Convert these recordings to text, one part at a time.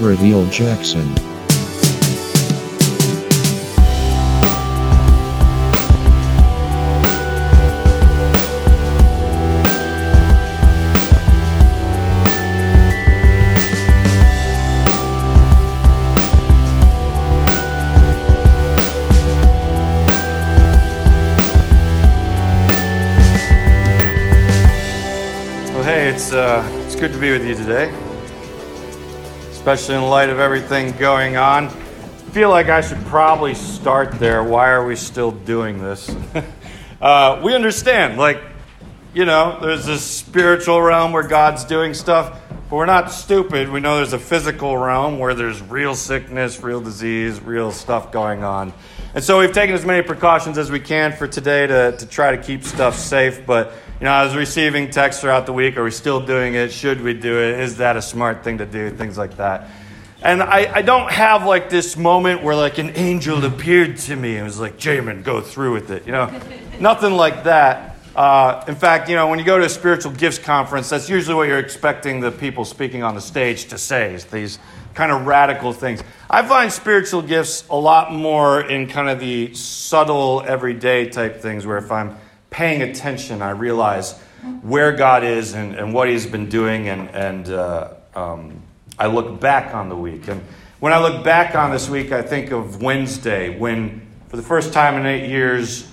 Reveal Jackson. Well, hey, it's uh, it's good to be with you today, especially in light of everything going on. Feel like I should probably start there. Why are we still doing this? uh, we understand, like, you know, there's this spiritual realm where God's doing stuff, but we're not stupid. We know there's a physical realm where there's real sickness, real disease, real stuff going on. And so we've taken as many precautions as we can for today to, to try to keep stuff safe. But, you know, I was receiving texts throughout the week are we still doing it? Should we do it? Is that a smart thing to do? Things like that. And I, I don't have like this moment where like an angel appeared to me and was like, Jamin, go through with it. You know, nothing like that. Uh, in fact, you know, when you go to a spiritual gifts conference, that's usually what you're expecting the people speaking on the stage to say, is these kind of radical things. I find spiritual gifts a lot more in kind of the subtle, everyday type things where if I'm paying attention, I realize where God is and, and what He's been doing, and, and uh, um, I look back on the week. And when I look back on this week, I think of Wednesday when, for the first time in eight years,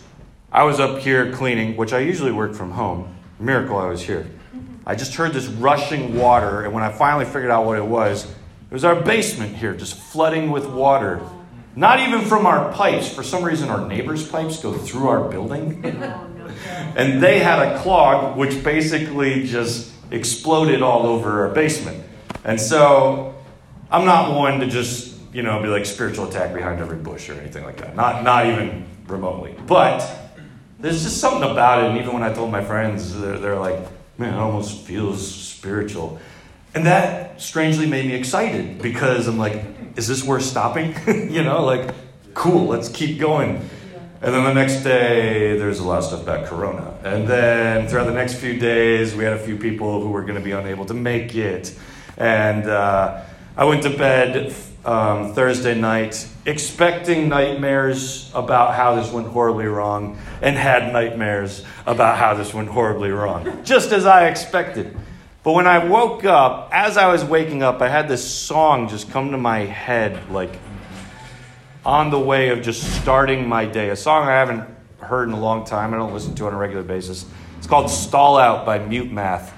I was up here cleaning, which I usually work from home. Miracle I was here. I just heard this rushing water, and when I finally figured out what it was, it was our basement here, just flooding with water. Not even from our pipes. For some reason, our neighbors' pipes go through our building. and they had a clog, which basically just exploded all over our basement. And so I'm not one to just, you know, be like spiritual attack behind every bush or anything like that. Not, not even remotely. But there's just something about it. And even when I told my friends, they're, they're like, man, it almost feels spiritual. And that strangely made me excited because I'm like, is this worth stopping? you know, like, cool, let's keep going. And then the next day, there's a lot of stuff about Corona. And then throughout the next few days, we had a few people who were going to be unable to make it. And uh, I went to bed um, Thursday night expecting nightmares about how this went horribly wrong and had nightmares about how this went horribly wrong, just as I expected. But when I woke up, as I was waking up, I had this song just come to my head, like on the way of just starting my day. A song I haven't heard in a long time, I don't listen to on a regular basis. It's called Stall Out by Mute Math.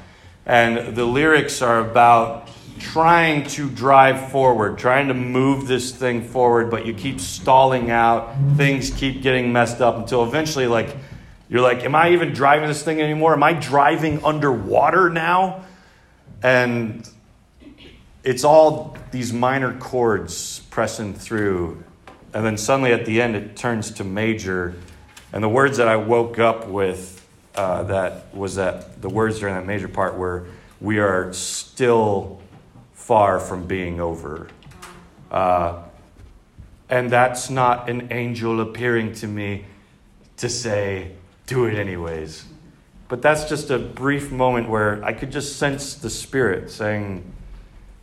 And the lyrics are about trying to drive forward, trying to move this thing forward, but you keep stalling out. Things keep getting messed up until eventually, like, you're like, Am I even driving this thing anymore? Am I driving underwater now? And it's all these minor chords pressing through. And then suddenly at the end, it turns to major. And the words that I woke up with, uh, that was that the words during that major part were, We are still far from being over. Uh, and that's not an angel appearing to me to say, Do it anyways. But that's just a brief moment where I could just sense the Spirit saying,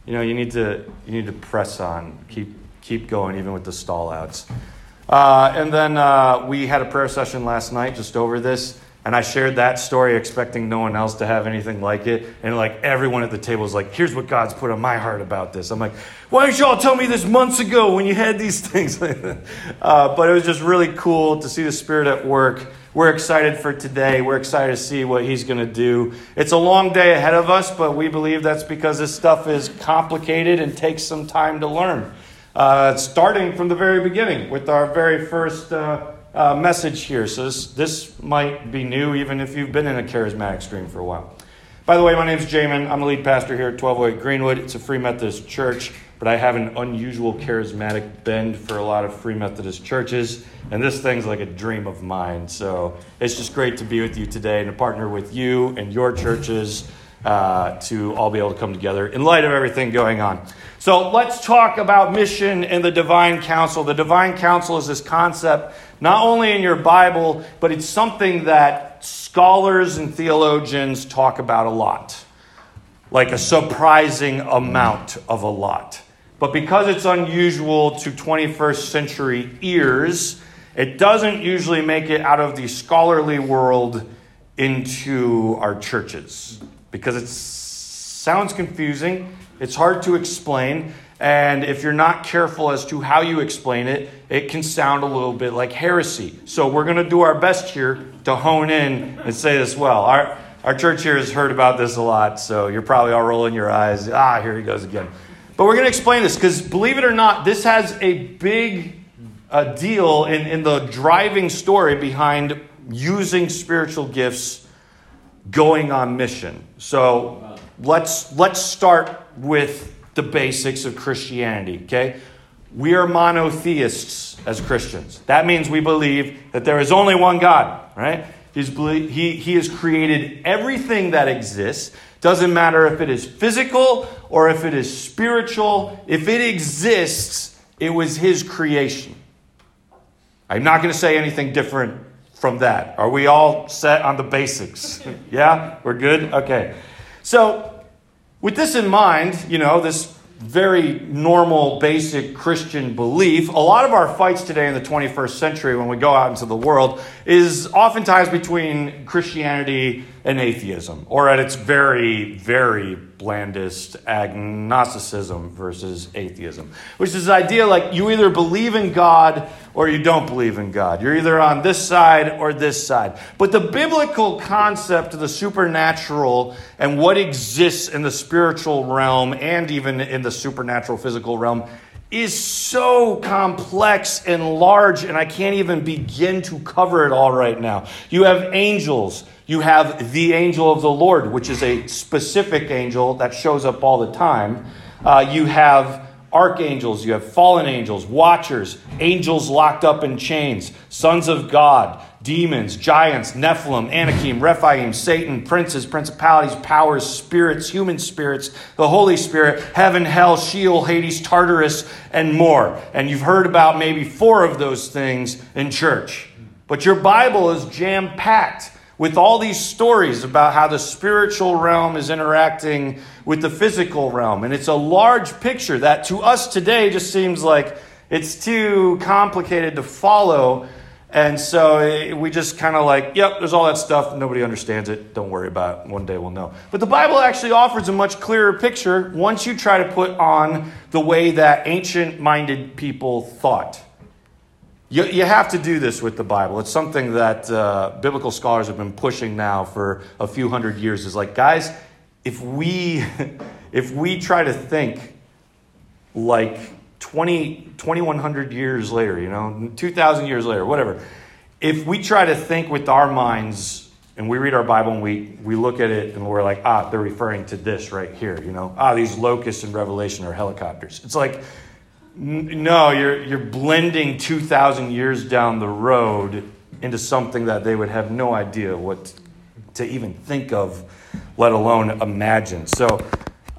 you know, you need to you need to press on, keep keep going, even with the stall outs. Uh, and then uh, we had a prayer session last night just over this, and I shared that story, expecting no one else to have anything like it. And like everyone at the table was like, "Here's what God's put on my heart about this." I'm like, "Why didn't y'all tell me this months ago when you had these things?" uh, but it was just really cool to see the Spirit at work. We're excited for today. We're excited to see what he's going to do. It's a long day ahead of us, but we believe that's because this stuff is complicated and takes some time to learn. Uh, starting from the very beginning with our very first uh, uh, message here. So, this, this might be new even if you've been in a charismatic stream for a while. By the way, my name is Jamin. I'm the lead pastor here at 1208 Greenwood. It's a Free Methodist church, but I have an unusual charismatic bend for a lot of Free Methodist churches, and this thing's like a dream of mine. So it's just great to be with you today and to partner with you and your churches uh, to all be able to come together in light of everything going on. So let's talk about mission and the divine council. The divine council is this concept not only in your Bible, but it's something that scholars and theologians talk about a lot, like a surprising amount of a lot. but because it's unusual to 21st century ears, it doesn't usually make it out of the scholarly world into our churches because it sounds confusing, it's hard to explain, and if you're not careful as to how you explain it, it can sound a little bit like heresy. So we're going to do our best here to hone in and say this well. Our, our church here has heard about this a lot, so you're probably all rolling your eyes. Ah, here he goes again. But we're going to explain this because, believe it or not, this has a big deal in, in the driving story behind using spiritual gifts going on mission. So let's, let's start with the basics of Christianity, okay? We are monotheists as Christians. That means we believe that there is only one God, right? He's, he, he has created everything that exists. Doesn't matter if it is physical or if it is spiritual. If it exists, it was His creation. I'm not going to say anything different from that. Are we all set on the basics? yeah? We're good? Okay. So, with this in mind, you know, this very normal, basic Christian belief. A lot of our fights today in the 21st century, when we go out into the world, is oftentimes between Christianity and atheism, or at its very, very blandest, agnosticism versus atheism, which is the idea like you either believe in God or you don't believe in God. You're either on this side or this side. But the biblical concept of the supernatural and what exists in the spiritual realm and even in the supernatural physical realm is so complex and large, and I can't even begin to cover it all right now. You have angels. You have the angel of the Lord, which is a specific angel that shows up all the time. Uh, you have archangels, you have fallen angels, watchers, angels locked up in chains, sons of God, demons, giants, Nephilim, Anakim, Rephaim, Satan, princes, principalities, powers, spirits, human spirits, the Holy Spirit, heaven, hell, Sheol, Hades, Tartarus, and more. And you've heard about maybe four of those things in church. But your Bible is jam packed with all these stories about how the spiritual realm is interacting with the physical realm. And it's a large picture that to us today just seems like it's too complicated to follow. And so eh, we just kind of like, yep, there's all that stuff. Nobody understands it. Don't worry about it. One day we'll know. But the Bible actually offers a much clearer picture once you try to put on the way that ancient minded people thought. You, you have to do this with the Bible. It's something that uh, biblical scholars have been pushing now for a few hundred years. Is like, guys, if we, if we try to think like 20, 2100 years later, you know, 2,000 years later, whatever. If we try to think with our minds and we read our Bible and we, we look at it and we're like, ah, they're referring to this right here, you know, ah, these locusts in Revelation are helicopters. It's like, n- no, you're, you're blending 2,000 years down the road into something that they would have no idea what to even think of, let alone imagine. So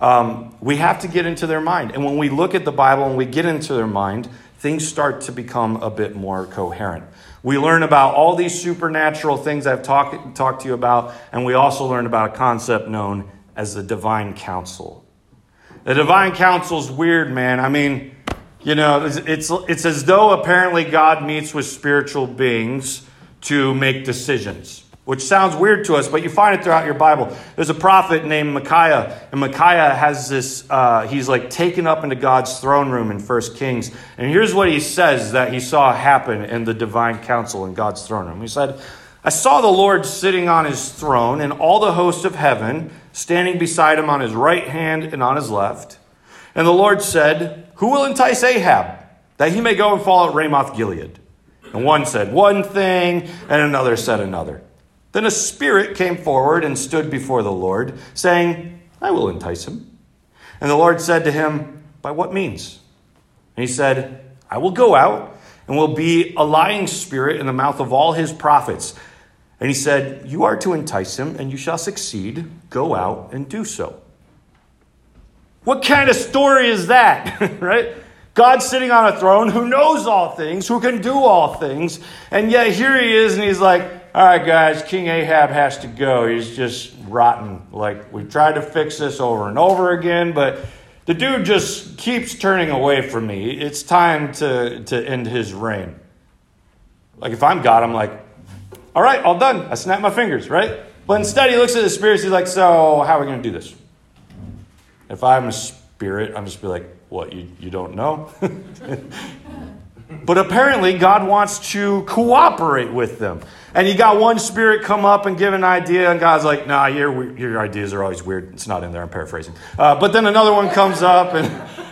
um, we have to get into their mind. And when we look at the Bible and we get into their mind, things start to become a bit more coherent. We learn about all these supernatural things I've talk, talked to you about, and we also learn about a concept known as the divine council. The divine council is weird, man. I mean, you know, it's, it's, it's as though apparently God meets with spiritual beings to make decisions which sounds weird to us, but you find it throughout your Bible. There's a prophet named Micaiah, and Micaiah has this, uh, he's like taken up into God's throne room in First Kings. And here's what he says that he saw happen in the divine council in God's throne room. He said, I saw the Lord sitting on his throne, and all the hosts of heaven standing beside him on his right hand and on his left. And the Lord said, Who will entice Ahab, that he may go and fall at Ramoth Gilead? And one said one thing, and another said another. Then a spirit came forward and stood before the Lord, saying, I will entice him. And the Lord said to him, By what means? And he said, I will go out and will be a lying spirit in the mouth of all his prophets. And he said, You are to entice him, and you shall succeed. Go out and do so. What kind of story is that, right? God sitting on a throne who knows all things, who can do all things, and yet here he is, and he's like, all right, guys, King Ahab has to go. He's just rotten. Like, we've tried to fix this over and over again, but The dude just keeps turning away from me. It's time to, to end his reign. Like, if I'm God, I'm like, all right, all done. I snap my fingers, right? But instead, he looks at the spirits. He's like, so how are we going to do this? If I'm a spirit, I'm just be like, what, you, you don't know? but apparently, God wants to cooperate with them. And you got one spirit come up and give an idea, and God's like, nah, your, your ideas are always weird. It's not in there, I'm paraphrasing. Uh, but then another one comes up, and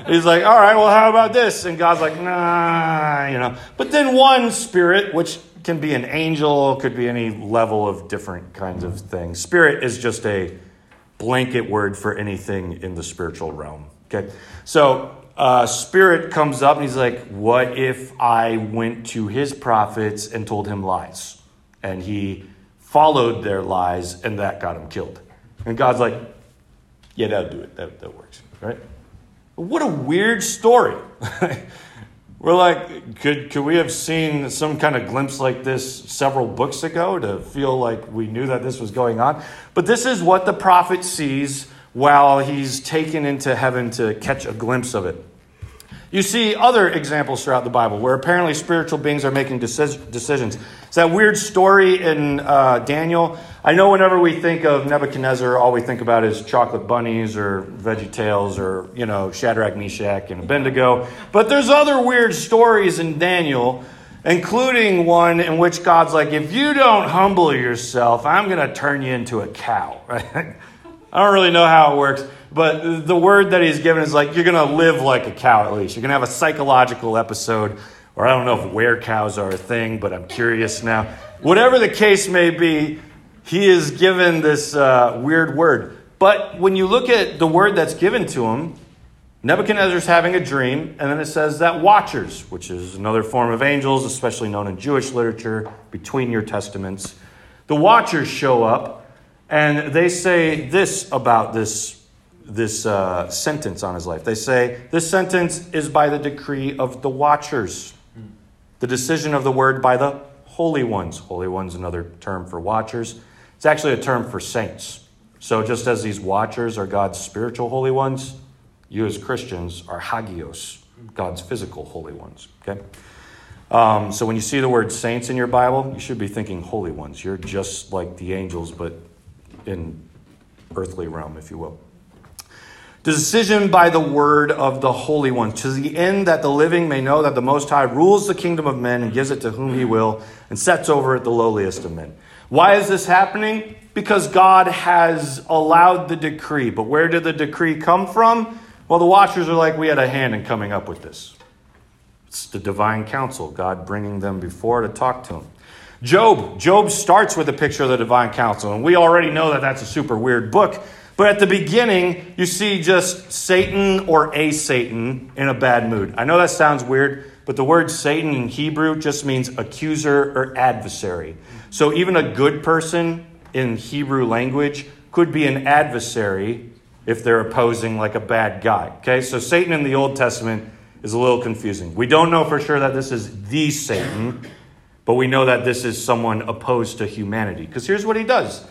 he's like, all right, well, how about this? And God's like, nah, you know. But then one spirit, which can be an angel, could be any level of different kinds of things. Spirit is just a blanket word for anything in the spiritual realm. Okay? So, uh, spirit comes up and he's like, What if I went to his prophets and told him lies? And he followed their lies and that got him killed. And God's like, Yeah, that'll do it. That, that works. Right? What a weird story. We're like, could, could we have seen some kind of glimpse like this several books ago to feel like we knew that this was going on? But this is what the prophet sees while he's taken into heaven to catch a glimpse of it. You see other examples throughout the Bible where apparently spiritual beings are making decisions. It's that weird story in uh, Daniel. I know whenever we think of Nebuchadnezzar, all we think about is chocolate bunnies or Veggie Tales or, you know, Shadrach, Meshach, and Abednego. But there's other weird stories in Daniel, including one in which God's like, if you don't humble yourself, I'm going to turn you into a cow. Right? I don't really know how it works. But the word that he's given is like, you're going to live like a cow at least. You're going to have a psychological episode, or I don't know if where cows are a thing, but I'm curious now. Whatever the case may be, he is given this uh, weird word. But when you look at the word that's given to him, Nebuchadnezzar's having a dream, and then it says that watchers, which is another form of angels, especially known in Jewish literature, between your testaments, the watchers show up and they say this about this this uh, sentence on his life. They say, This sentence is by the decree of the watchers, the decision of the word by the holy ones. Holy ones, another term for watchers. It's actually a term for saints. So just as these watchers are God's spiritual holy ones, you as Christians are hagios, God's physical holy ones. Okay? Um, so when you see the word saints in your Bible, you should be thinking holy ones. You're just like the angels, but in earthly realm, if you will. Decision by the word of the Holy One, to the end that the living may know that the Most High rules the kingdom of men and gives it to whom he will, and sets over it the lowliest of men. Why is this happening? Because God has allowed the decree. But where did the decree come from? Well, the watchers are like, we had a hand in coming up with this. It's the divine council, God bringing them before to talk to him. Job. Job starts with a picture of the divine council, and we already know that that's a super weird book but at the beginning, you see just Satan or a Satan in a bad mood. I know that sounds weird, but the word Satan in Hebrew just means accuser or adversary. So even a good person in Hebrew language could be an adversary if they're opposing like a bad guy. Okay, so Satan in the Old Testament is a little confusing. We don't know for sure that this is the Satan, but we know that this is someone opposed to humanity. Because here's what he does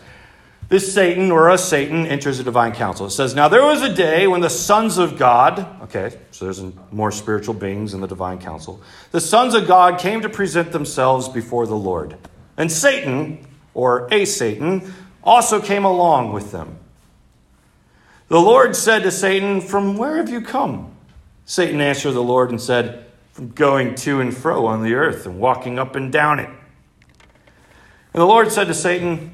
this Satan or a Satan enters the divine council. It says, Now there was a day when the sons of God, okay, so there's more spiritual beings in the divine council, the sons of God came to present themselves before the Lord. And Satan, or a Satan, also came along with them. The Lord said to Satan, From where have you come? Satan answered the Lord and said, From going to and fro on the earth and walking up and down it. And the Lord said to Satan,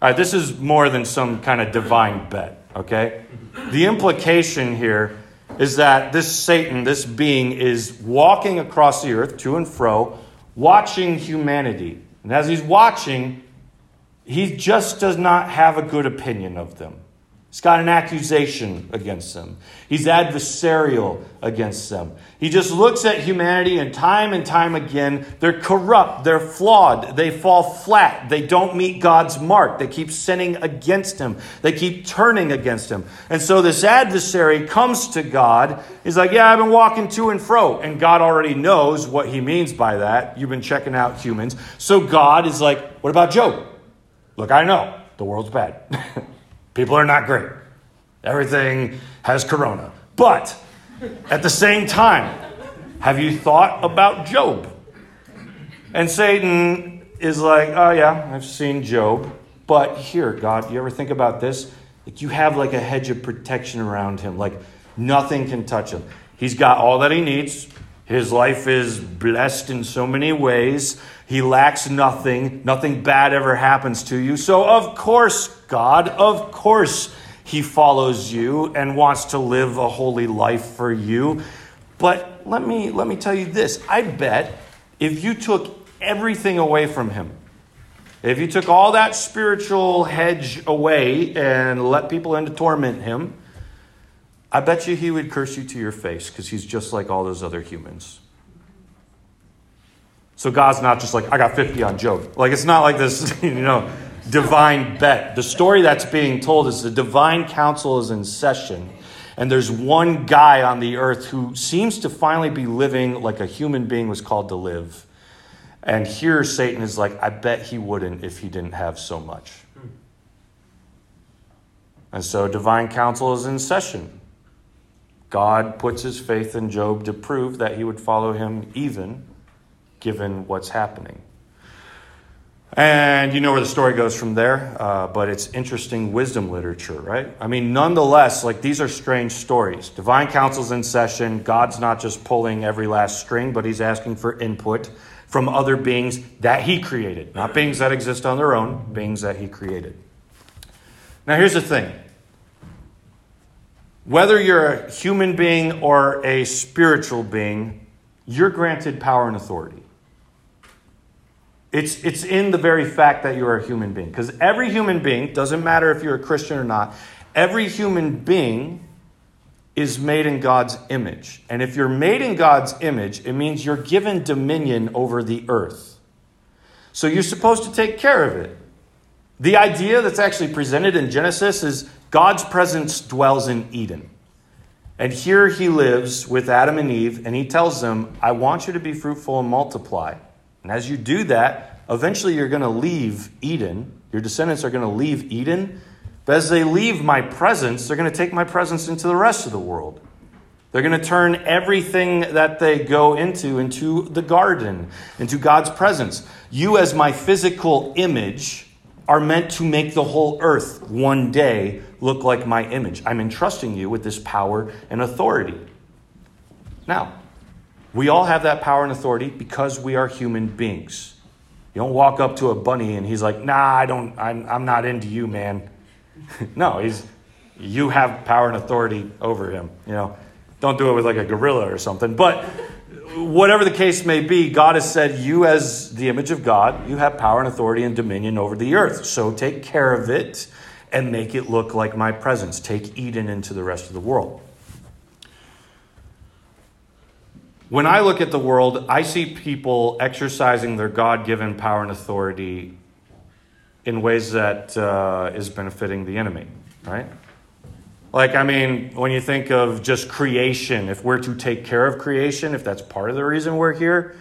All right, this is more than some kind of divine bet, okay? The implication here is that this Satan, this being, is walking across the earth to and fro, watching humanity. And as he's watching, he just does not have a good opinion of them. He's got an accusation against them. He's adversarial against them. He just looks at humanity and time and time again, they're corrupt, they're flawed, they fall flat, they don't meet God's mark, they keep sinning against Him, they keep turning against Him. And so this adversary comes to God. He's like, Yeah, I've been walking to and fro. And God already knows what He means by that. You've been checking out humans. So God is like, What about Job? Look, I know the world's bad. People are not great. Everything has corona. But at the same time, have you thought about Job? And Satan is like, oh, yeah, I've seen Job. But here, God, you ever think about this? Like you have like a hedge of protection around him. Like nothing can touch him. He's got all that he needs. His life is blessed in so many ways. He lacks nothing. Nothing bad ever happens to you. So, of course, God, of course, He follows you and wants to live a holy life for you. But let me, let me tell you this I bet if you took everything away from Him, if you took all that spiritual hedge away and let people in to torment Him, I bet you He would curse you to your face because He's just like all those other humans. So God's not just like, I got 50 on Job. Like, it's not like this, you know, divine bet. The story that's being told is the divine council is in session. And there's one guy on the earth who seems to finally be living like a human being was called to live. And here Satan is like, I bet he wouldn't if he didn't have so much. And so divine council is in session. God puts his faith in Job to prove that he would follow him even given what's happening. And you know where the story goes from there, uh, but it's interesting wisdom literature, right? I mean, nonetheless, like these are strange stories. Divine council's in session. God's not just pulling every last string, but he's asking for input from other beings that he created, not beings that exist on their own, beings that he created. Now, here's the thing whether you're a human being or a spiritual being, you're granted power and authority. It's, it's in the very fact that you're a human being. Because every human being, doesn't matter if you're a Christian or not, every human being is made in God's image. And if you're made in God's image, it means you're given dominion over the earth. So you're supposed to take care of it. The idea that's actually presented in Genesis is God's presence dwells in Eden. And here he lives with Adam and Eve, and he tells them, I want you to be fruitful and multiply. And as you do that, eventually you're going to leave Eden. Your descendants are going to leave Eden. But as they leave my presence, they're going to take my presence into the rest of the world. They're going to turn everything that they go into into the garden, into God's presence. You, as my physical image, are meant to make the whole earth one day look like my image. I'm entrusting you with this power and authority. Now, we all have that power and authority because we are human beings. You don't walk up to a bunny and he's like, nah, I don't, I'm, I'm not into you, man. no, he's, you have power and authority over him. You know, don't do it with like a gorilla or something. But whatever the case may be, God has said, you as the image of God, you have power and authority and dominion over the earth. So take care of it and make it look like my presence. Take Eden into the rest of the world. When I look at the world, I see people exercising their God given power and authority in ways that uh, is benefiting the enemy, right? Like, I mean, when you think of just creation, if we're to take care of creation, if that's part of the reason we're here,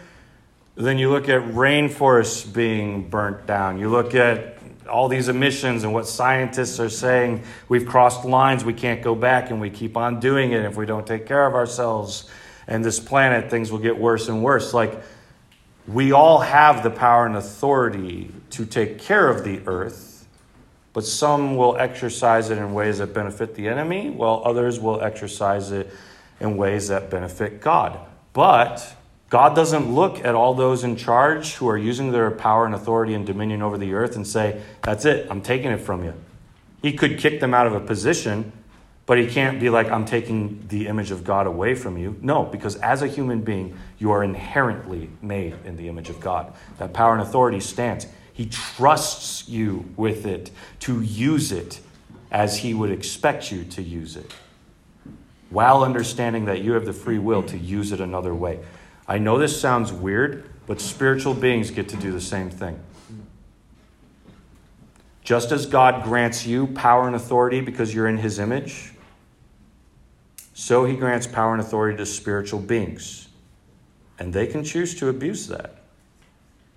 then you look at rainforests being burnt down. You look at all these emissions and what scientists are saying we've crossed lines, we can't go back, and we keep on doing it if we don't take care of ourselves and this planet, things will get worse and worse. Like, we all have the power and authority to take care of the earth, but some will exercise it in ways that benefit the enemy, while others will exercise it in ways that benefit God. But God doesn't look at all those in charge who are using their power and authority and dominion over the earth and say, That's it, I'm taking it from you. He could kick them out of a position, but he can't be like, I'm taking the image of God away from you. No, because as a human being, you are inherently made in the image of God. That power and authority stands. He trusts you with it to use it as he would expect you to use it, while understanding that you have the free will to use it another way. I know this sounds weird, but spiritual beings get to do the same thing. Just as God grants you power and authority because you're in his image, so he grants power and authority to spiritual beings. And they can choose to abuse that.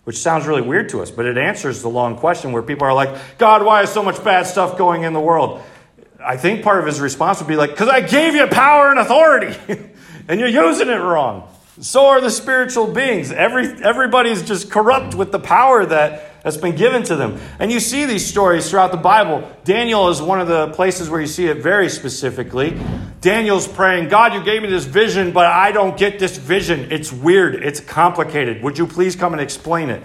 Which sounds really weird to us, but it answers the long question where people are like, God, why is so much bad stuff going in the world? I think part of his response would be like, because I gave you power and authority, and you're using it wrong. So are the spiritual beings. Every, everybody's just corrupt with the power that has been given to them. And you see these stories throughout the Bible. Daniel is one of the places where you see it very specifically. Daniel's praying, God, you gave me this vision, but I don't get this vision. It's weird, it's complicated. Would you please come and explain it?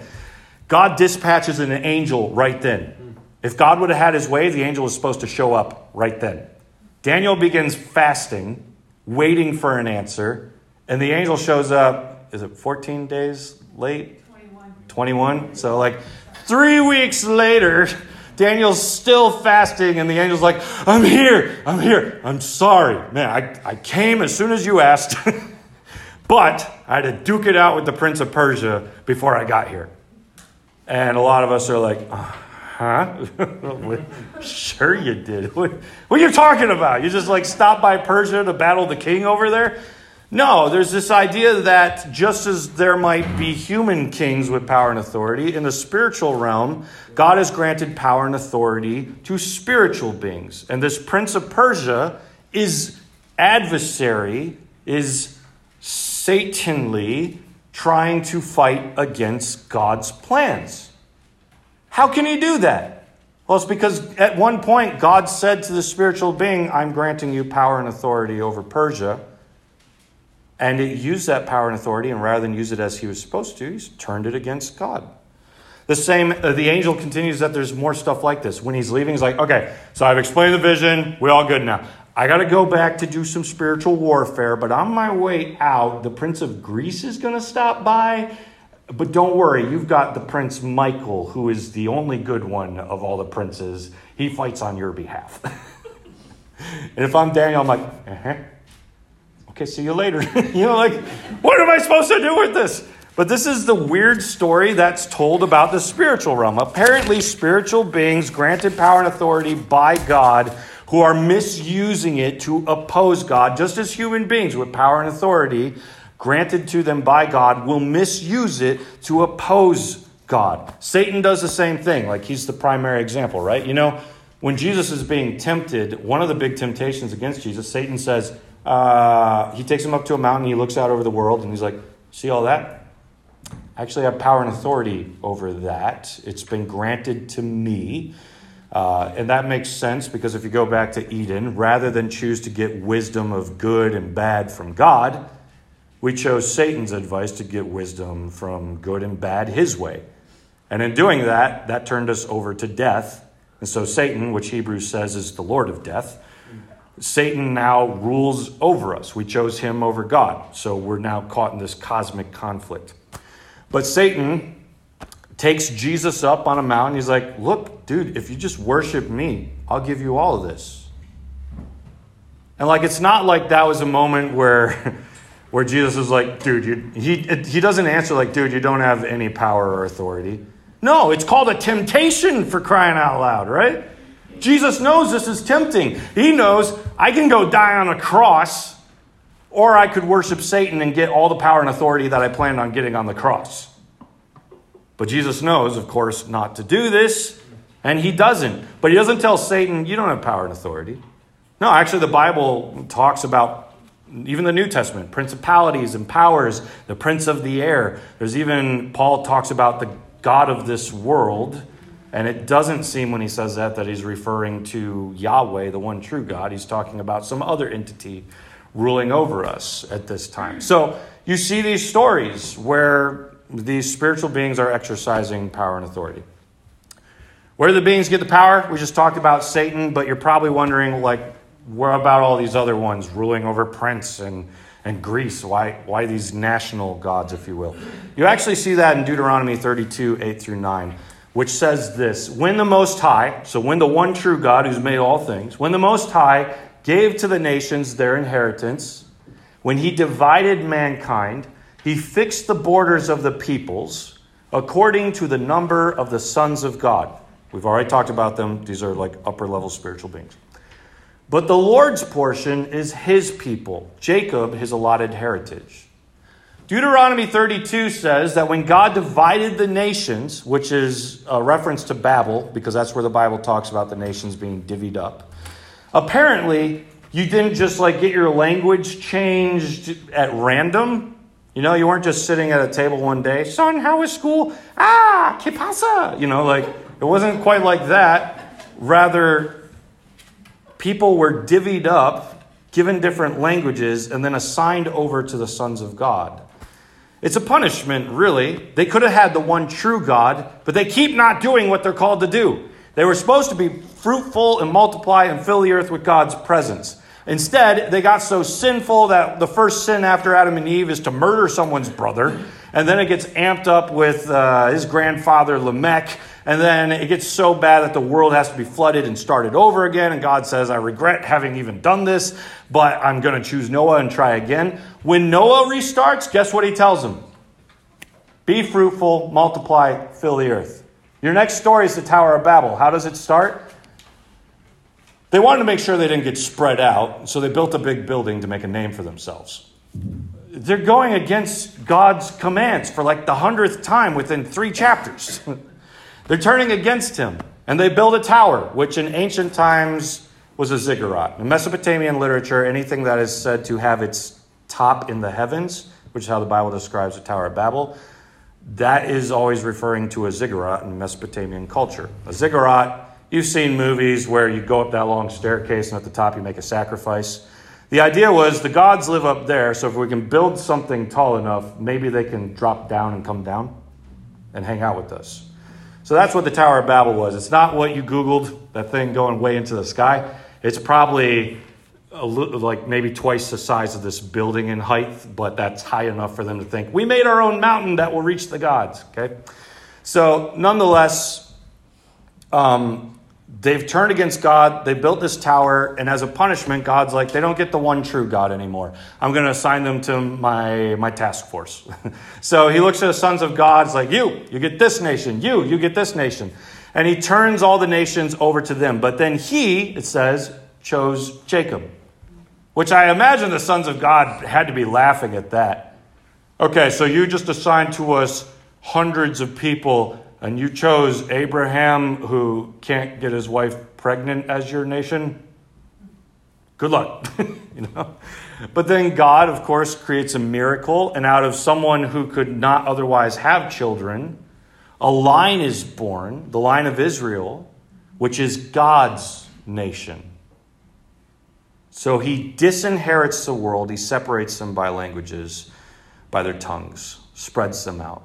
God dispatches an angel right then. If God would have had his way, the angel was supposed to show up right then. Daniel begins fasting, waiting for an answer. And the angel shows up, is it 14 days late? 21. 21. So, like, three weeks later, Daniel's still fasting, and the angel's like, I'm here, I'm here, I'm sorry. Man, I, I came as soon as you asked, but I had to duke it out with the prince of Persia before I got here. And a lot of us are like, uh, huh? sure you did. What, what are you talking about? You just like stopped by Persia to battle the king over there? No, there's this idea that just as there might be human kings with power and authority, in the spiritual realm, God has granted power and authority to spiritual beings. And this prince of Persia is adversary, is Satanly trying to fight against God's plans. How can he do that? Well, it's because at one point God said to the spiritual being, I'm granting you power and authority over Persia. And it used that power and authority, and rather than use it as he was supposed to, he's turned it against God. The same, uh, the angel continues that there's more stuff like this. When he's leaving, he's like, okay, so I've explained the vision. We're all good now. I got to go back to do some spiritual warfare, but on my way out, the Prince of Greece is going to stop by. But don't worry, you've got the Prince Michael, who is the only good one of all the princes. He fights on your behalf. and if I'm Daniel, I'm like, uh-huh okay, see you later. you know, like, what am I supposed to do with this? But this is the weird story that's told about the spiritual realm. Apparently, spiritual beings granted power and authority by God who are misusing it to oppose God, just as human beings with power and authority granted to them by God will misuse it to oppose God. Satan does the same thing, like he's the primary example, right? You know, when Jesus is being tempted, one of the big temptations against Jesus, Satan says, uh, he takes him up to a mountain. He looks out over the world and he's like, See all that? I actually have power and authority over that. It's been granted to me. Uh, and that makes sense because if you go back to Eden, rather than choose to get wisdom of good and bad from God, we chose Satan's advice to get wisdom from good and bad his way. And in doing that, that turned us over to death. And so Satan, which Hebrews says is the Lord of death, Satan now rules over us. We chose him over God. So we're now caught in this cosmic conflict. But Satan takes Jesus up on a mountain. He's like, Look, dude, if you just worship me, I'll give you all of this. And like, it's not like that was a moment where. Where Jesus is like, dude, you, he, he doesn't answer like, dude, you don't have any power or authority. No, it's called a temptation for crying out loud, right? Jesus knows this is tempting. He knows I can go die on a cross, or I could worship Satan and get all the power and authority that I planned on getting on the cross. But Jesus knows, of course, not to do this, and he doesn't. But he doesn't tell Satan, you don't have power and authority. No, actually, the Bible talks about, even the New Testament, principalities and powers, the prince of the air. There's even, Paul talks about the God of this world and it doesn't seem when he says that that he's referring to Yahweh, the one true God. He's talking about some other entity ruling over us at this time. So you see these stories where these spiritual beings are exercising power and authority. Where do the beings get the power? We just talked about Satan, but you're probably wondering, like, where about all these other ones ruling over Prince and, and Greece? Why, why these national gods, if you will? You actually see that in Deuteronomy 32, 8 through 9. Which says this When the Most High, so when the one true God who's made all things, when the Most High gave to the nations their inheritance, when he divided mankind, he fixed the borders of the peoples according to the number of the sons of God. We've already talked about them. These are like upper level spiritual beings. But the Lord's portion is his people, Jacob, his allotted heritage. Deuteronomy 32 says that when God divided the nations, which is a reference to Babel, because that's where the Bible talks about the nations being divvied up, apparently you didn't just like get your language changed at random. You know, you weren't just sitting at a table one day, son, how was school? Ah, que pasa? You know, like it wasn't quite like that. Rather, people were divvied up, given different languages, and then assigned over to the sons of God. It's a punishment, really. They could have had the one true God, but they keep not doing what they're called to do. They were supposed to be fruitful and multiply and fill the earth with God's presence. Instead, they got so sinful that the first sin after Adam and Eve is to murder someone's brother. And then it gets amped up with uh, his grandfather Lamech. And then it gets so bad that the world has to be flooded and started over again. And God says, I regret having even done this, but I'm going to choose Noah and try again. When Noah restarts, guess what he tells him? Be fruitful, multiply, fill the earth. Your next story is the Tower of Babel. How does it start? They wanted to make sure they didn't get spread out, so they built a big building to make a name for themselves. They're going against God's commands for like the hundredth time within three chapters. They're turning against him, and they build a tower, which in ancient times was a ziggurat. In Mesopotamian literature, anything that is said to have its top in the heavens, which is how the Bible describes the Tower of Babel, that is always referring to a ziggurat in Mesopotamian culture. A ziggurat You've seen movies where you go up that long staircase and at the top you make a sacrifice. The idea was the gods live up there, so if we can build something tall enough, maybe they can drop down and come down and hang out with us. So that's what the Tower of Babel was. It's not what you Googled, that thing going way into the sky. It's probably like maybe twice the size of this building in height, but that's high enough for them to think, we made our own mountain that will reach the gods. Okay? So, nonetheless, um, They've turned against God. They built this tower, and as a punishment, God's like, they don't get the one true God anymore. I'm going to assign them to my, my task force. so he looks at the sons of God, he's like, you, you get this nation. You, you get this nation. And he turns all the nations over to them. But then he, it says, chose Jacob, which I imagine the sons of God had to be laughing at that. Okay, so you just assigned to us hundreds of people and you chose Abraham, who can't get his wife pregnant, as your nation, good luck. you know? But then God, of course, creates a miracle, and out of someone who could not otherwise have children, a line is born, the line of Israel, which is God's nation. So he disinherits the world, he separates them by languages, by their tongues, spreads them out.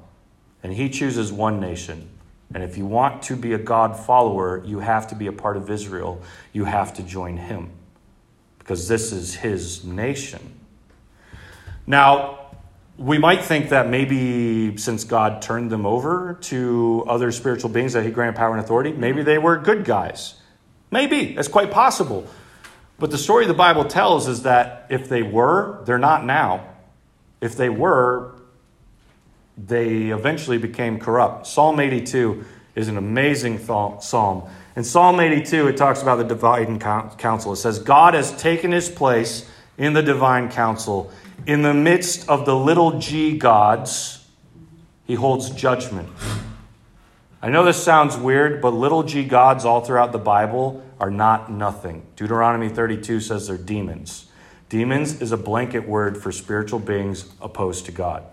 And he chooses one nation. And if you want to be a God follower, you have to be a part of Israel. You have to join him because this is his nation. Now, we might think that maybe since God turned them over to other spiritual beings that he granted power and authority, maybe they were good guys. Maybe. It's quite possible. But the story the Bible tells is that if they were, they're not now. If they were, they eventually became corrupt. Psalm 82 is an amazing psalm. In Psalm 82, it talks about the divine council. It says, God has taken his place in the divine council. In the midst of the little g gods, he holds judgment. I know this sounds weird, but little g gods all throughout the Bible are not nothing. Deuteronomy 32 says they're demons. Demons is a blanket word for spiritual beings opposed to God.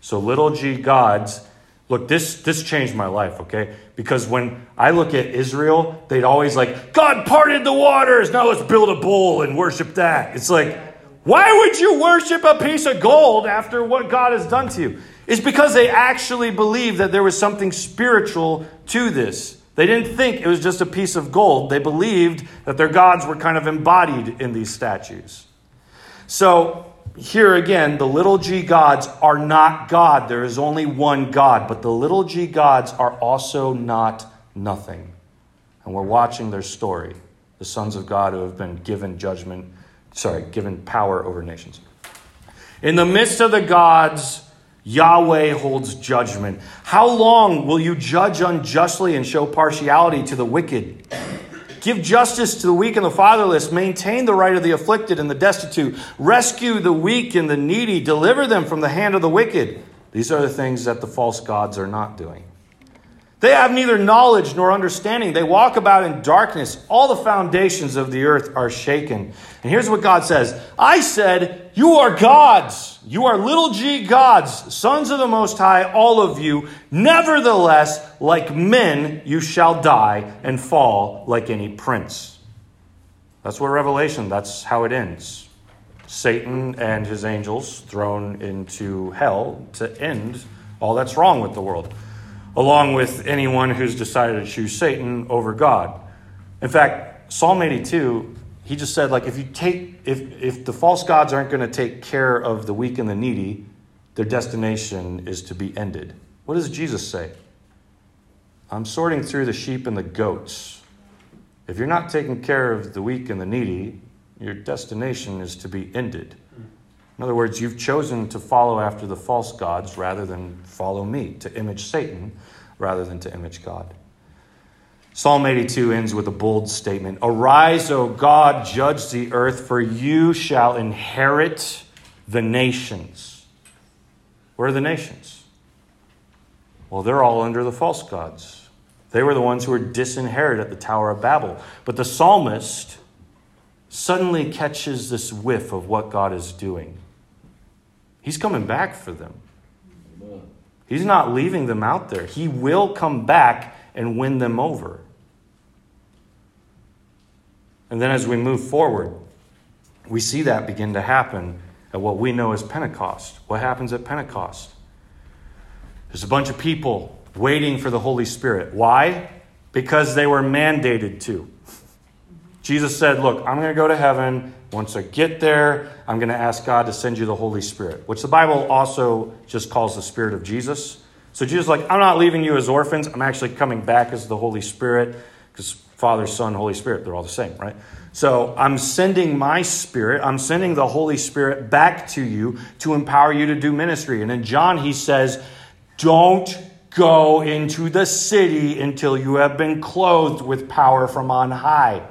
So little g gods, look, this this changed my life, okay? Because when I look at Israel, they'd always like, God parted the waters, now let's build a bull and worship that. It's like, why would you worship a piece of gold after what God has done to you? It's because they actually believed that there was something spiritual to this. They didn't think it was just a piece of gold. They believed that their gods were kind of embodied in these statues. So here again, the little g gods are not God. There is only one God, but the little g gods are also not nothing. And we're watching their story the sons of God who have been given judgment, sorry, given power over nations. In the midst of the gods, Yahweh holds judgment. How long will you judge unjustly and show partiality to the wicked? Give justice to the weak and the fatherless. Maintain the right of the afflicted and the destitute. Rescue the weak and the needy. Deliver them from the hand of the wicked. These are the things that the false gods are not doing. They have neither knowledge nor understanding. They walk about in darkness. All the foundations of the earth are shaken. And here's what God says I said, You are gods. You are little g gods, sons of the Most High, all of you. Nevertheless, like men, you shall die and fall like any prince. That's what Revelation, that's how it ends. Satan and his angels thrown into hell to end all that's wrong with the world along with anyone who's decided to choose Satan over God. In fact, Psalm 82, he just said, like, if you take, if, if the false gods aren't going to take care of the weak and the needy, their destination is to be ended. What does Jesus say? I'm sorting through the sheep and the goats. If you're not taking care of the weak and the needy, your destination is to be ended. In other words, you've chosen to follow after the false gods rather than follow me, to image Satan rather than to image God. Psalm 82 ends with a bold statement Arise, O God, judge the earth, for you shall inherit the nations. Where are the nations? Well, they're all under the false gods. They were the ones who were disinherited at the Tower of Babel. But the psalmist suddenly catches this whiff of what God is doing. He's coming back for them. He's not leaving them out there. He will come back and win them over. And then as we move forward, we see that begin to happen at what we know as Pentecost. What happens at Pentecost? There's a bunch of people waiting for the Holy Spirit. Why? Because they were mandated to. Jesus said, Look, I'm going to go to heaven. Once I get there, I'm going to ask God to send you the Holy Spirit, which the Bible also just calls the Spirit of Jesus. So Jesus like, I'm not leaving you as orphans. I'm actually coming back as the Holy Spirit because Father, Son, Holy Spirit, they're all the same, right? So I'm sending my Spirit, I'm sending the Holy Spirit back to you to empower you to do ministry. And in John, he says, Don't go into the city until you have been clothed with power from on high.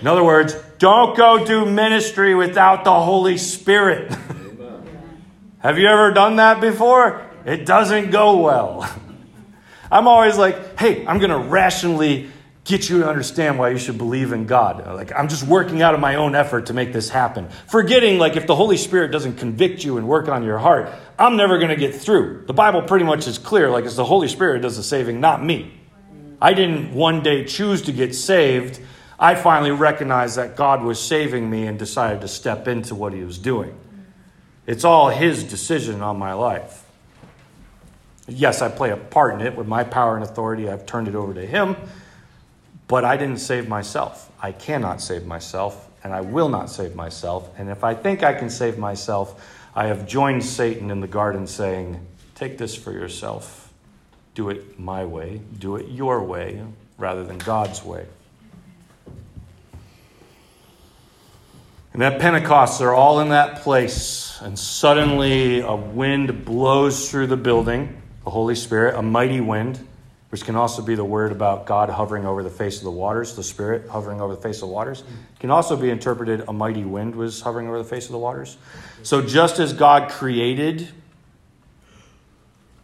In other words, don't go do ministry without the Holy Spirit. Have you ever done that before? It doesn't go well. I'm always like, hey, I'm going to rationally get you to understand why you should believe in God. Like, I'm just working out of my own effort to make this happen. Forgetting, like, if the Holy Spirit doesn't convict you and work on your heart, I'm never going to get through. The Bible pretty much is clear. Like, it's the Holy Spirit does the saving, not me. I didn't one day choose to get saved. I finally recognized that God was saving me and decided to step into what He was doing. It's all His decision on my life. Yes, I play a part in it with my power and authority. I've turned it over to Him, but I didn't save myself. I cannot save myself, and I will not save myself. And if I think I can save myself, I have joined Satan in the garden saying, Take this for yourself. Do it my way, do it your way, rather than God's way. And at Pentecost, they're all in that place, and suddenly a wind blows through the building, the Holy Spirit, a mighty wind, which can also be the word about God hovering over the face of the waters, the Spirit hovering over the face of the waters. Can also be interpreted a mighty wind was hovering over the face of the waters. So just as God created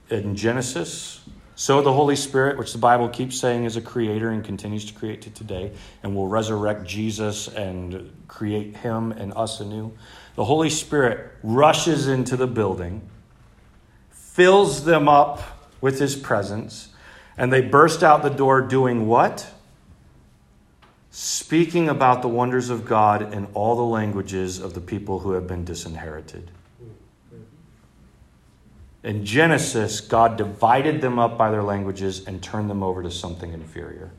in Genesis, so the Holy Spirit, which the Bible keeps saying is a creator and continues to create to today, and will resurrect Jesus and create him and us anew. The Holy Spirit rushes into the building, fills them up with his presence, and they burst out the door doing what? Speaking about the wonders of God in all the languages of the people who have been disinherited. In Genesis, God divided them up by their languages and turned them over to something inferior.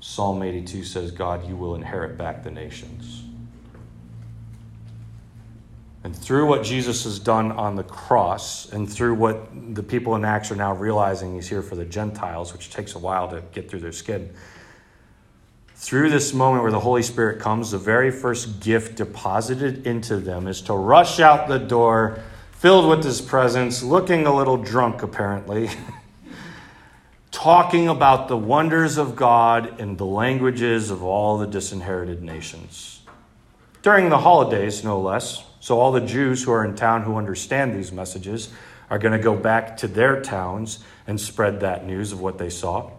Psalm 82 says, God, you will inherit back the nations. And through what Jesus has done on the cross, and through what the people in Acts are now realizing he's here for the Gentiles, which takes a while to get through their skin, through this moment where the Holy Spirit comes, the very first gift deposited into them is to rush out the door, filled with his presence, looking a little drunk, apparently, talking about the wonders of God in the languages of all the disinherited nations. During the holidays, no less. So, all the Jews who are in town who understand these messages are going to go back to their towns and spread that news of what they saw.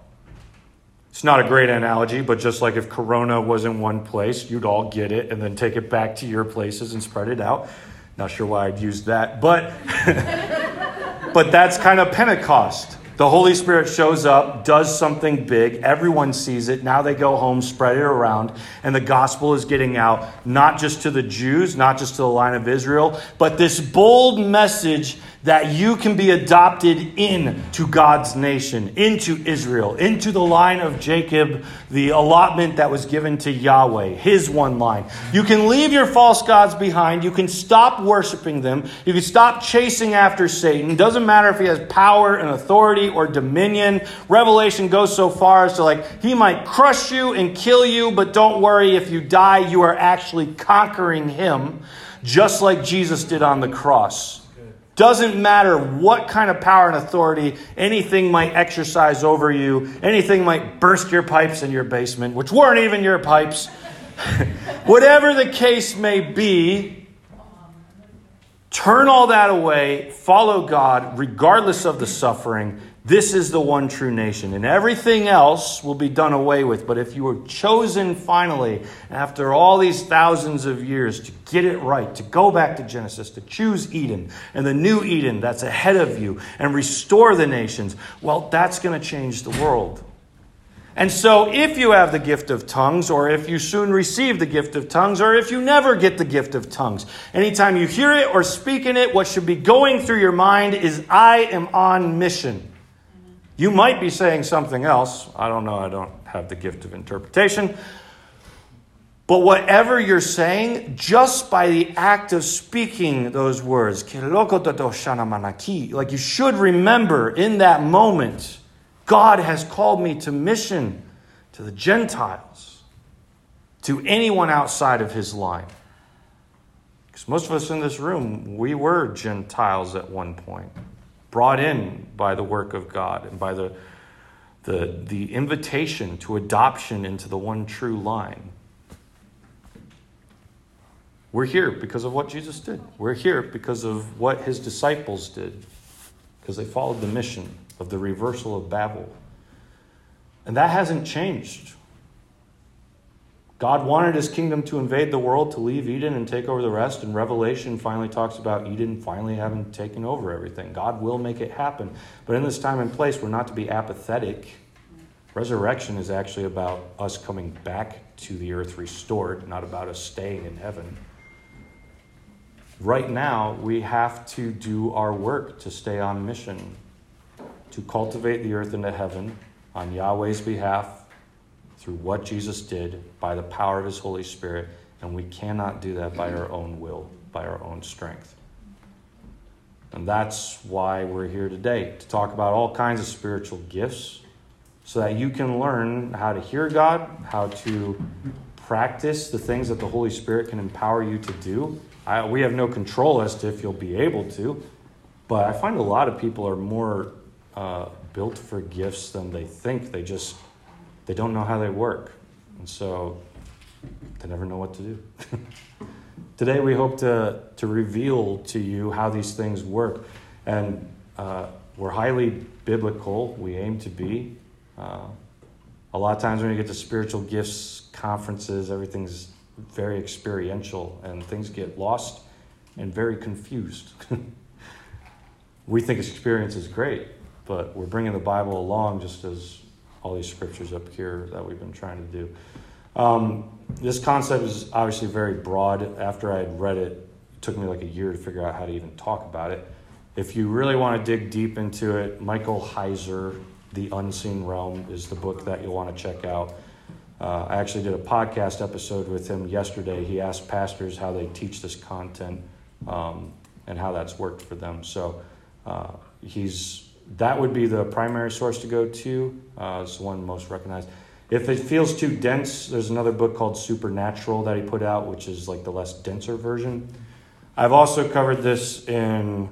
It's not a great analogy, but just like if Corona was in one place, you'd all get it and then take it back to your places and spread it out. Not sure why I'd use that, but but that's kind of Pentecost. The Holy Spirit shows up, does something big, everyone sees it. Now they go home, spread it around, and the gospel is getting out, not just to the Jews, not just to the line of Israel, but this bold message that you can be adopted into God's nation, into Israel, into the line of Jacob, the allotment that was given to Yahweh, his one line. You can leave your false gods behind. You can stop worshiping them. You can stop chasing after Satan. It doesn't matter if he has power and authority or dominion. Revelation goes so far as to like, he might crush you and kill you, but don't worry, if you die, you are actually conquering him, just like Jesus did on the cross. Doesn't matter what kind of power and authority anything might exercise over you, anything might burst your pipes in your basement, which weren't even your pipes. Whatever the case may be, turn all that away, follow God, regardless of the suffering, this is the one true nation, and everything else will be done away with. But if you were chosen finally, after all these thousands of years, to get it right, to go back to Genesis, to choose Eden and the new Eden that's ahead of you and restore the nations, well, that's going to change the world. And so, if you have the gift of tongues, or if you soon receive the gift of tongues, or if you never get the gift of tongues, anytime you hear it or speak in it, what should be going through your mind is, I am on mission. You might be saying something else. I don't know. I don't have the gift of interpretation. But whatever you're saying, just by the act of speaking those words, like you should remember in that moment, God has called me to mission to the Gentiles, to anyone outside of his line. Because most of us in this room, we were Gentiles at one point brought in by the work of God and by the, the, the invitation to adoption into the one true line. We're here because of what Jesus did. We're here because of what his disciples did, because they followed the mission of the reversal of Babel. And that hasn't changed. God wanted his kingdom to invade the world, to leave Eden and take over the rest. And Revelation finally talks about Eden finally having taken over everything. God will make it happen. But in this time and place, we're not to be apathetic. Resurrection is actually about us coming back to the earth restored, not about us staying in heaven. Right now, we have to do our work to stay on mission, to cultivate the earth into heaven on Yahweh's behalf through what Jesus did by the power of his Holy Spirit, and we cannot do that by our own will, by our own strength. And that's why we're here today to talk about all kinds of spiritual gifts so that you can learn how to hear God, how to practice the things that the Holy Spirit can empower you to do. I, we have no control as to if you'll be able to, but I find a lot of people are more uh, built for gifts than they think. They just they don't know how they work. And so they never know what to do. Today, we hope to, to reveal to you how these things work. And uh, we're highly biblical, we aim to be. Uh, a lot of times when you get to spiritual gifts conferences, everything's very experiential and things get lost and very confused. we think experience is great, but we're bringing the Bible along just as all these scriptures up here that we've been trying to do. Um, this concept is obviously very broad. After I had read it, it took me like a year to figure out how to even talk about it. If you really want to dig deep into it, Michael Heiser, The Unseen Realm, is the book that you'll want to check out. Uh, I actually did a podcast episode with him yesterday. He asked pastors how they teach this content um, and how that's worked for them. So uh, he's that would be the primary source to go to. Uh, the one most recognized. If it feels too dense, there's another book called Supernatural that he put out, which is like the less denser version. I've also covered this in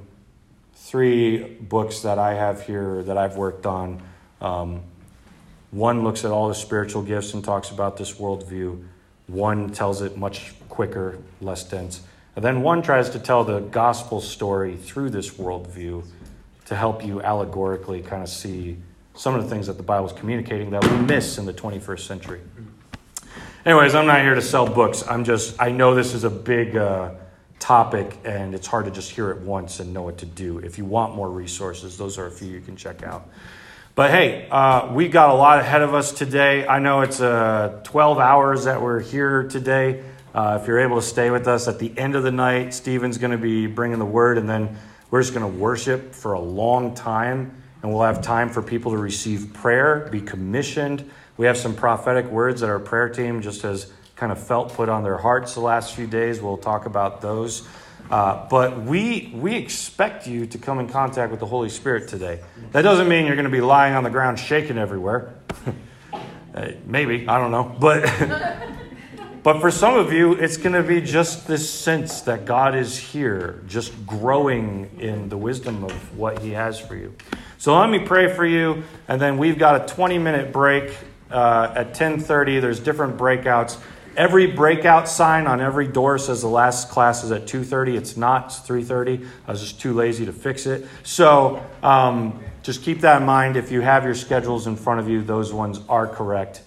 three books that I have here that I've worked on. Um, one looks at all the spiritual gifts and talks about this worldview. One tells it much quicker, less dense. And then one tries to tell the gospel story through this worldview to help you allegorically kind of see some of the things that the Bible is communicating that we miss in the 21st century. Anyways, I'm not here to sell books. I'm just, I know this is a big uh, topic and it's hard to just hear it once and know what to do. If you want more resources, those are a few you can check out. But hey, uh, we got a lot ahead of us today. I know it's uh, 12 hours that we're here today. Uh, if you're able to stay with us at the end of the night, Stephen's going to be bringing the word, and then we're just going to worship for a long time, and we'll have time for people to receive prayer, be commissioned. We have some prophetic words that our prayer team just has kind of felt put on their hearts the last few days. We'll talk about those. Uh, but we, we expect you to come in contact with the Holy Spirit today. That doesn't mean you're going to be lying on the ground shaking everywhere. uh, maybe, I don't know. But, but for some of you, it's going to be just this sense that God is here, just growing in the wisdom of what He has for you. So let me pray for you, and then we've got a 20 minute break uh, at 10:30. There's different breakouts. Every breakout sign on every door says the last class is at 2.30. It's not. It's 3.30. I was just too lazy to fix it. So um, just keep that in mind. If you have your schedules in front of you, those ones are correct,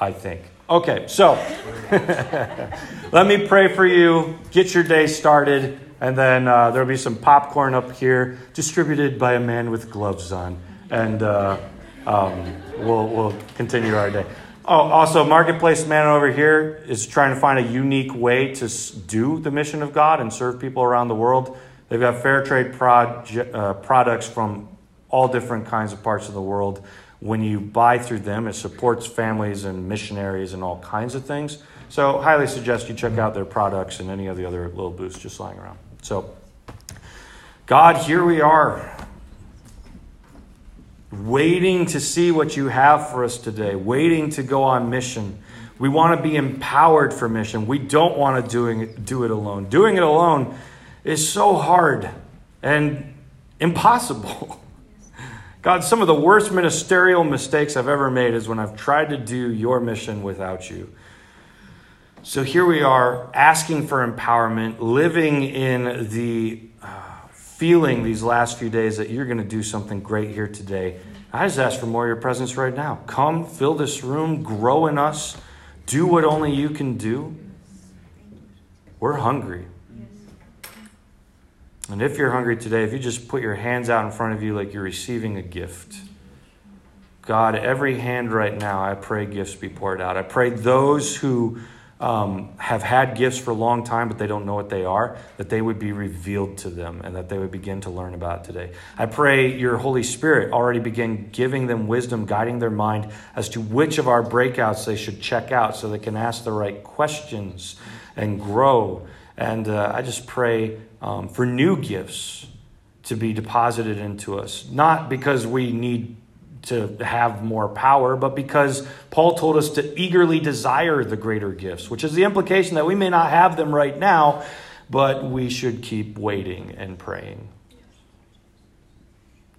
I think. Okay, so let me pray for you. Get your day started. And then uh, there'll be some popcorn up here distributed by a man with gloves on. And uh, um, we'll, we'll continue our day. Oh, also, Marketplace Man over here is trying to find a unique way to do the mission of God and serve people around the world. They've got fair trade uh, products from all different kinds of parts of the world. When you buy through them, it supports families and missionaries and all kinds of things. So, highly suggest you check out their products and any of the other little booths just lying around. So, God, here we are waiting to see what you have for us today, waiting to go on mission. We want to be empowered for mission. We don't want to doing it, do it alone. Doing it alone is so hard and impossible. God, some of the worst ministerial mistakes I've ever made is when I've tried to do your mission without you. So here we are asking for empowerment, living in the uh, feeling these last few days that you're going to do something great here today. I just ask for more of your presence right now. Come, fill this room, grow in us, do what only you can do. We're hungry. And if you're hungry today, if you just put your hands out in front of you like you're receiving a gift, God, every hand right now, I pray gifts be poured out. I pray those who um, have had gifts for a long time, but they don't know what they are, that they would be revealed to them and that they would begin to learn about today. I pray your Holy Spirit already begin giving them wisdom, guiding their mind as to which of our breakouts they should check out so they can ask the right questions and grow. And uh, I just pray um, for new gifts to be deposited into us, not because we need to have more power, but because Paul told us to eagerly desire the greater gifts, which is the implication that we may not have them right now, but we should keep waiting and praying.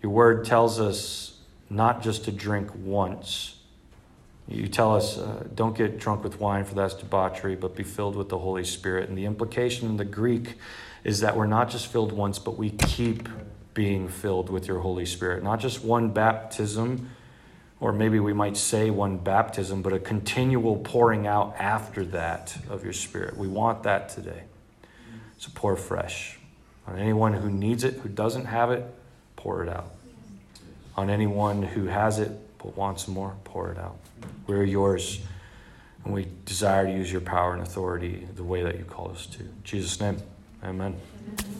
Your word tells us not just to drink once. You tell us, uh, don't get drunk with wine, for that's debauchery, but be filled with the Holy Spirit. And the implication in the Greek is that we're not just filled once, but we keep being filled with your Holy Spirit. Not just one baptism, or maybe we might say one baptism, but a continual pouring out after that of your Spirit. We want that today. So pour fresh. On anyone who needs it, who doesn't have it, pour it out. On anyone who has it but wants more, pour it out. We're yours, and we desire to use your power and authority the way that you call us to. In Jesus' name, amen. amen.